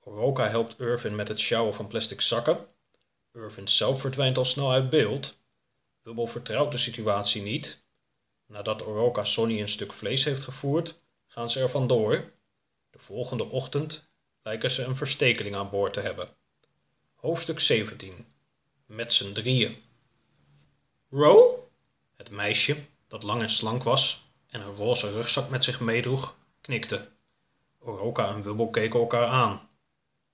Oroka helpt Irvin met het sjouwen van plastic zakken. Irvin zelf verdwijnt al snel uit beeld. Wubbel vertrouwt de situatie niet. Nadat Oroka Sonny een stuk vlees heeft gevoerd, gaan ze er vandoor. De volgende ochtend lijken ze een verstekeling aan boord te hebben. Hoofdstuk 17 Met z'n drieën. Ro, het meisje dat lang en slank was en een roze rugzak met zich meedroeg, knikte. Oroka en Wubbel keken elkaar aan.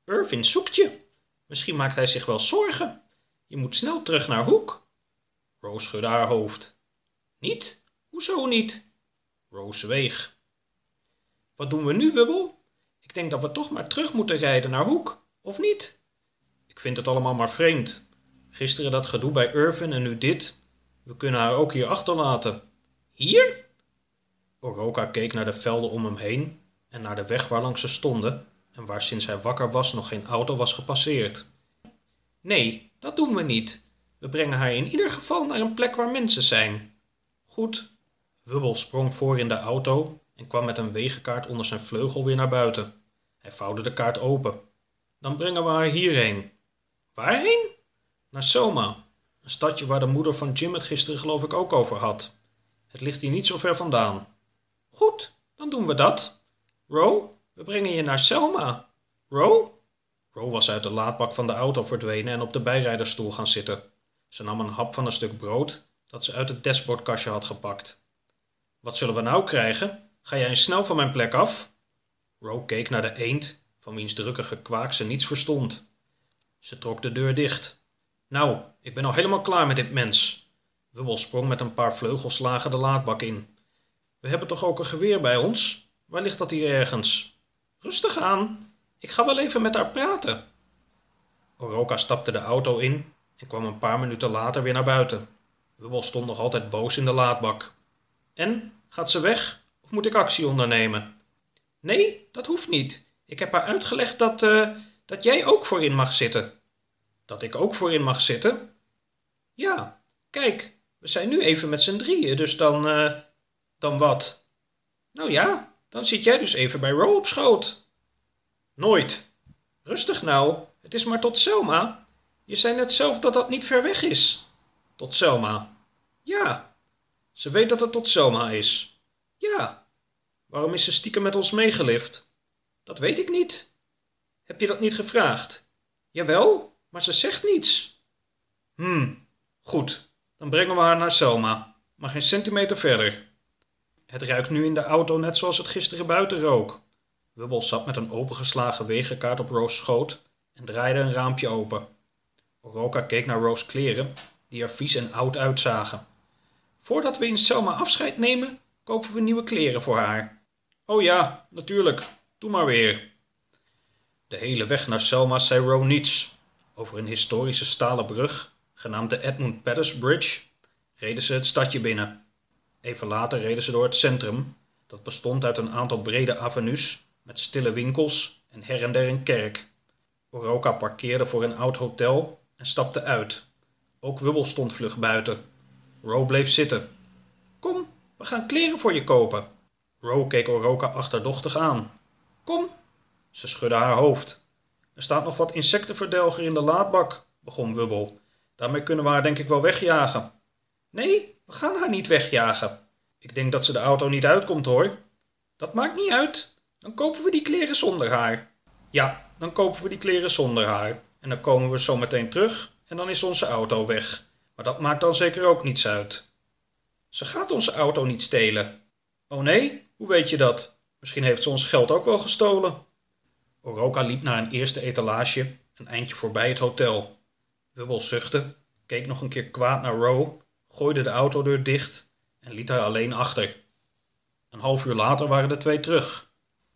Irvin zoekt je. Misschien maakt hij zich wel zorgen. Je moet snel terug naar Hoek. Rose schudde haar hoofd. Niet? Hoezo niet? Rose zweeg. Wat doen we nu, Wubbel? Ik denk dat we toch maar terug moeten rijden naar Hoek, of niet? Ik vind het allemaal maar vreemd. Gisteren dat gedoe bij Irvin en nu dit. We kunnen haar ook hier achterlaten. Hier? Oroka keek naar de velden om hem heen en naar de weg waarlangs ze stonden en waar sinds hij wakker was nog geen auto was gepasseerd. Nee, dat doen we niet. We brengen haar in ieder geval naar een plek waar mensen zijn. Goed. Wubbel sprong voor in de auto en kwam met een wegenkaart onder zijn vleugel weer naar buiten. Hij vouwde de kaart open. Dan brengen we haar hierheen. Waarheen? Naar Soma, een stadje waar de moeder van Jim het gisteren geloof ik ook over had. Het ligt hier niet zo ver vandaan. Goed, dan doen we dat. Ro, we brengen je naar Selma. Ro? Ro was uit de laadbak van de auto verdwenen en op de bijrijdersstoel gaan zitten. Ze nam een hap van een stuk brood dat ze uit het dashboardkastje had gepakt. Wat zullen we nou krijgen? Ga jij eens snel van mijn plek af? Ro keek naar de eend, van wiens drukkige kwaak ze niets verstond. Ze trok de deur dicht. Nou, ik ben al helemaal klaar met dit mens. Wubbel sprong met een paar vleugelslagen de laadbak in. We hebben toch ook een geweer bij ons? Waar ligt dat hier ergens? Rustig aan. Ik ga wel even met haar praten. Oroka stapte de auto in en kwam een paar minuten later weer naar buiten. Wubbel stond nog altijd boos in de laadbak. En, gaat ze weg of moet ik actie ondernemen? Nee, dat hoeft niet. Ik heb haar uitgelegd dat, uh, dat jij ook voorin mag zitten. Dat ik ook voorin mag zitten? Ja, kijk, we zijn nu even met z'n drieën, dus dan. Uh, dan wat? Nou ja, dan zit jij dus even bij Ro op schoot. Nooit. Rustig nou, het is maar tot Selma. Je zei net zelf dat dat niet ver weg is. Tot Selma. Ja. Ze weet dat het tot Selma is. Ja. Waarom is ze stiekem met ons meegelift? Dat weet ik niet. Heb je dat niet gevraagd? Jawel, maar ze zegt niets. Hm, goed. Dan brengen we haar naar Selma, maar geen centimeter verder. Het ruikt nu in de auto net zoals het gisteren buiten rook. Wubbel zat met een opengeslagen wegenkaart op Roos schoot en draaide een raampje open. Oroka keek naar Roos kleren, die er vies en oud uitzagen. Voordat we in Selma afscheid nemen, kopen we nieuwe kleren voor haar. Oh ja, natuurlijk. Doe maar weer. De hele weg naar Selma zei Ro niets. Over een historische stalen brug, genaamd de Edmund Pettus Bridge, reden ze het stadje binnen. Even later reden ze door het centrum, dat bestond uit een aantal brede avenues met stille winkels en her en der een kerk. Oroka parkeerde voor een oud hotel en stapte uit. Ook Wubbel stond vlug buiten. Ro bleef zitten. Kom, we gaan kleren voor je kopen. Ro keek Oroka achterdochtig aan. Kom. Ze schudde haar hoofd. Er staat nog wat insectenverdelger in de laadbak, begon Wubbel. Daarmee kunnen we haar denk ik wel wegjagen. Nee, we gaan haar niet wegjagen. Ik denk dat ze de auto niet uitkomt hoor. Dat maakt niet uit. Dan kopen we die kleren zonder haar. Ja, dan kopen we die kleren zonder haar. En dan komen we zo meteen terug en dan is onze auto weg. Maar dat maakt dan zeker ook niets uit. Ze gaat onze auto niet stelen. Oh nee, hoe weet je dat? Misschien heeft ze ons geld ook wel gestolen. Oroka liep naar een eerste etalage, een eindje voorbij het hotel. Wubbel zuchtte, keek nog een keer kwaad naar Ro, gooide de autodeur dicht en liet haar alleen achter. Een half uur later waren de twee terug.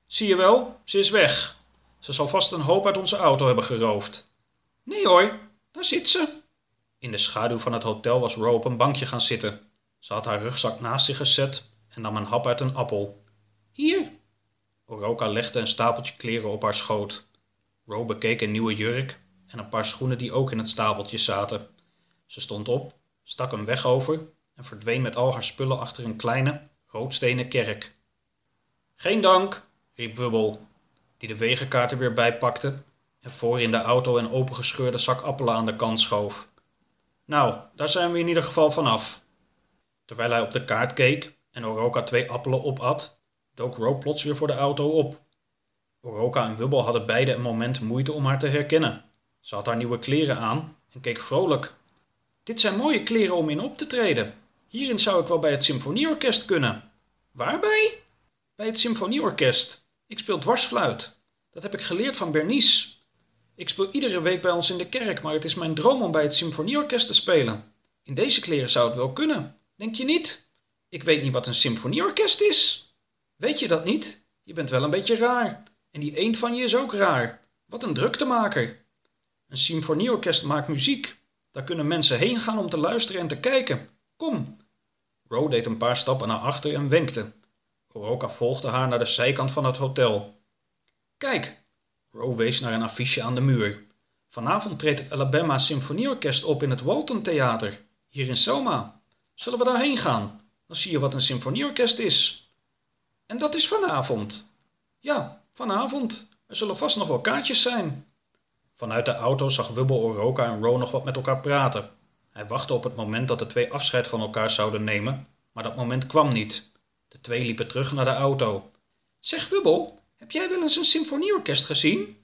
Zie je wel, ze is weg. Ze zal vast een hoop uit onze auto hebben geroofd. Nee hoor, daar zit ze. In de schaduw van het hotel was Ro op een bankje gaan zitten. Ze had haar rugzak naast zich gezet en nam een hap uit een appel. Hier. Oroka legde een stapeltje kleren op haar schoot. Ro bekeek een nieuwe jurk en een paar schoenen die ook in het stapeltje zaten. Ze stond op, stak een weg over en verdween met al haar spullen achter een kleine, roodstenen kerk. Geen dank, riep Wubbel. die de wegenkaart er weer bij pakte en voor in de auto een opengescheurde zak appelen aan de kant schoof. Nou, daar zijn we in ieder geval vanaf. Terwijl hij op de kaart keek en Oroka twee appelen opat, dook Ro plots weer voor de auto op. Oroka en Wubbel hadden beide een moment moeite om haar te herkennen. Ze had haar nieuwe kleren aan en keek vrolijk. Dit zijn mooie kleren om in op te treden. Hierin zou ik wel bij het symfonieorkest kunnen. Waarbij? Bij het symfonieorkest. Ik speel dwarsfluit. Dat heb ik geleerd van Bernice. Ik speel iedere week bij ons in de kerk, maar het is mijn droom om bij het symfonieorkest te spelen. In deze kleren zou het wel kunnen. Denk je niet? Ik weet niet wat een symfonieorkest is. Weet je dat niet? Je bent wel een beetje raar. En die eend van je is ook raar. Wat een druktemaker. Een symfonieorkest maakt muziek. Daar kunnen mensen heen gaan om te luisteren en te kijken. Kom. Ro deed een paar stappen naar achter en wenkte. Oroka volgde haar naar de zijkant van het hotel. Kijk, Ro wees naar een affiche aan de muur. Vanavond treedt het Alabama Symfonieorkest op in het Walton Theater, hier in Selma. Zullen we daarheen gaan? Dan zie je wat een symfonieorkest is. En dat is vanavond. Ja, vanavond. Er zullen vast nog wel kaartjes zijn. Vanuit de auto zag Wubbel Oroka en Ro nog wat met elkaar praten. Hij wachtte op het moment dat de twee afscheid van elkaar zouden nemen, maar dat moment kwam niet. De twee liepen terug naar de auto. Zeg Wubbel, heb jij wel eens een symfonieorkest gezien?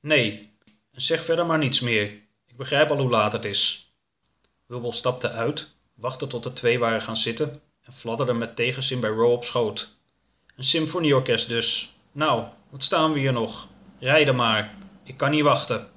Nee, en zeg verder maar niets meer. Ik begrijp al hoe laat het is. Wubbel stapte uit, wachtte tot de twee waren gaan zitten en fladderde met tegenzin bij Ro op schoot. Een symfonieorkest dus. Nou, wat staan we hier nog? Rijden maar. Ik kan niet wachten.